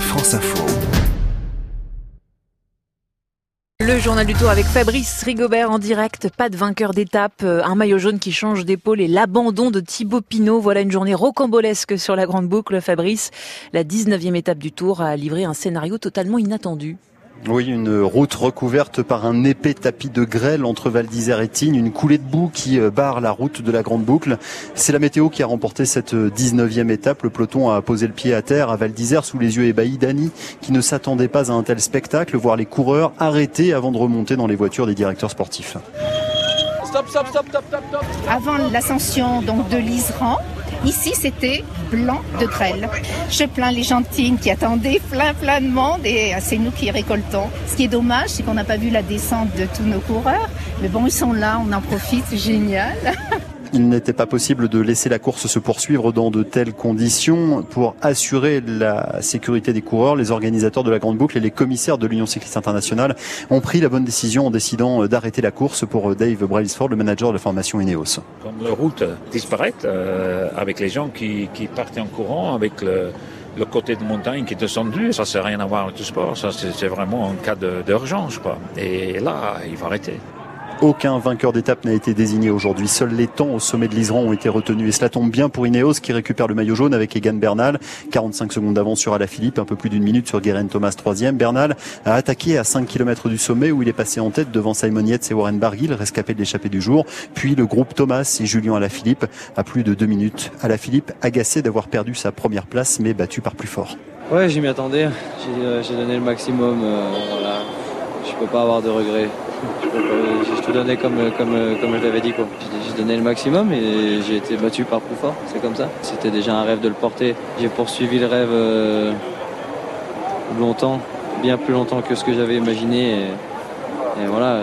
France Info. Le journal du tour avec Fabrice Rigobert en direct. Pas de vainqueur d'étape, euh, un maillot jaune qui change d'épaule et l'abandon de Thibaut Pinot. Voilà une journée rocambolesque sur la grande boucle. Fabrice, la 19e étape du tour a livré un scénario totalement inattendu. Oui, une route recouverte par un épais tapis de grêle entre Val d'Isère et Tignes, une coulée de boue qui euh, barre la route de la Grande Boucle. C'est la météo qui a remporté cette 19e étape. Le peloton a posé le pied à terre à Val d'Isère sous les yeux ébahis d'Annie, qui ne s'attendait pas à un tel spectacle, voir les coureurs arrêtés avant de remonter dans les voitures des directeurs sportifs. Stop, stop, stop, stop, stop, stop. Avant l'ascension donc de l'Iseran, Ici, c'était blanc de grêle. Je plains les gentines qui attendaient plein, plein de monde et c'est nous qui récoltons. Ce qui est dommage, c'est qu'on n'a pas vu la descente de tous nos coureurs. Mais bon, ils sont là, on en profite, génial. Il n'était pas possible de laisser la course se poursuivre dans de telles conditions. Pour assurer la sécurité des coureurs, les organisateurs de la Grande Boucle et les commissaires de l'Union cycliste internationale ont pris la bonne décision en décidant d'arrêter la course pour Dave Brailsford, le manager de la formation Ineos. Quand la route disparaît, euh, avec les gens qui, partent en courant, avec le, le côté de montagne qui est descendu, ça n'a rien à voir avec le sport. Ça, c'est vraiment un cas d'urgence. Et là, il va arrêter. Aucun vainqueur d'étape n'a été désigné aujourd'hui. Seuls les temps au sommet de l'Iseran ont été retenus. Et cela tombe bien pour Ineos qui récupère le maillot jaune avec Egan Bernal. 45 secondes d'avance sur Alaphilippe, un peu plus d'une minute sur Guerin Thomas 3 Bernal a attaqué à 5 km du sommet où il est passé en tête devant Simon et Warren Barguil, rescapé de l'échappée du jour. Puis le groupe Thomas et Julien Alaphilippe à plus de deux minutes. Alaphilippe agacé d'avoir perdu sa première place mais battu par plus fort. Ouais, j'y m'y attendais. J'ai donné le maximum. Euh, voilà. Peux pas avoir de regrets. J'ai tout donné comme, comme, comme je l'avais dit. J'ai donné le maximum et j'ai été battu par plus. C'est comme ça. C'était déjà un rêve de le porter. J'ai poursuivi le rêve euh, longtemps, bien plus longtemps que ce que j'avais imaginé. Et, et voilà,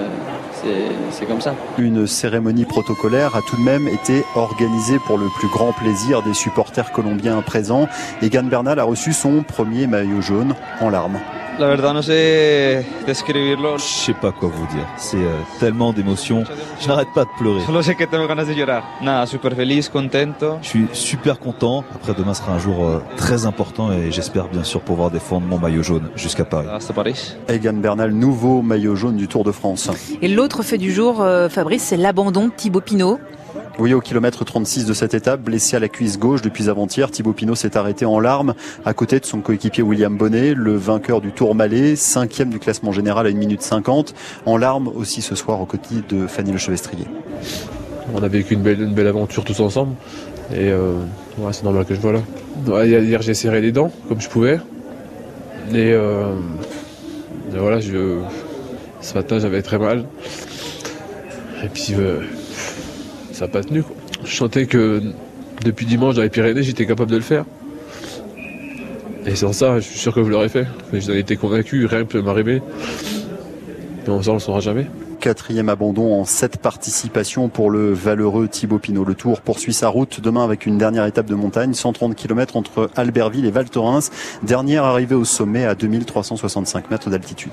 c'est comme ça. Une cérémonie protocolaire a tout de même été organisée pour le plus grand plaisir des supporters colombiens présents. Egan Bernal a reçu son premier maillot jaune en larmes. La verdad no sé describirlo. Je sais pas quoi vous dire. C'est euh, tellement d'émotions. Je n'arrête pas de pleurer. Solo sé que tengo ganas de llorar. Nada, super feliz, contento. Je suis super content. Après demain sera un jour euh, très important et j'espère bien sûr pouvoir défendre mon maillot jaune jusqu'à Paris. Hasta Paris. Egan Bernal, nouveau maillot jaune du Tour de France. Et l'autre fait du jour, euh, Fabrice, c'est l'abandon de Thibaut Pinot. Oui, au kilomètre 36 de cette étape, blessé à la cuisse gauche depuis avant-hier, Thibaut Pinot s'est arrêté en larmes à côté de son coéquipier William Bonnet, le vainqueur du Tour Malais, cinquième du classement général à 1 minute 50, en larmes aussi ce soir aux côtés de Fanny Le Chevestrier. On a vécu une belle, une belle aventure tous ensemble et euh, ouais, c'est normal que je vois là. Hier j'ai serré les dents comme je pouvais et, euh, et voilà, je, ce matin j'avais très mal et puis euh, ça n'a pas tenu. Je sentais que depuis dimanche dans les Pyrénées, j'étais capable de le faire. Et sans ça, je suis sûr que je l'aurais fait. J'en étais convaincu, rien ne peut m'arriver. Mais ça, on ne saura jamais. Quatrième abandon en sept participations pour le valeureux Thibaut Pinot. Le Tour poursuit sa route demain avec une dernière étape de montagne, 130 km entre Albertville et Val Thorens. Dernière arrivée au sommet à 2365 mètres d'altitude.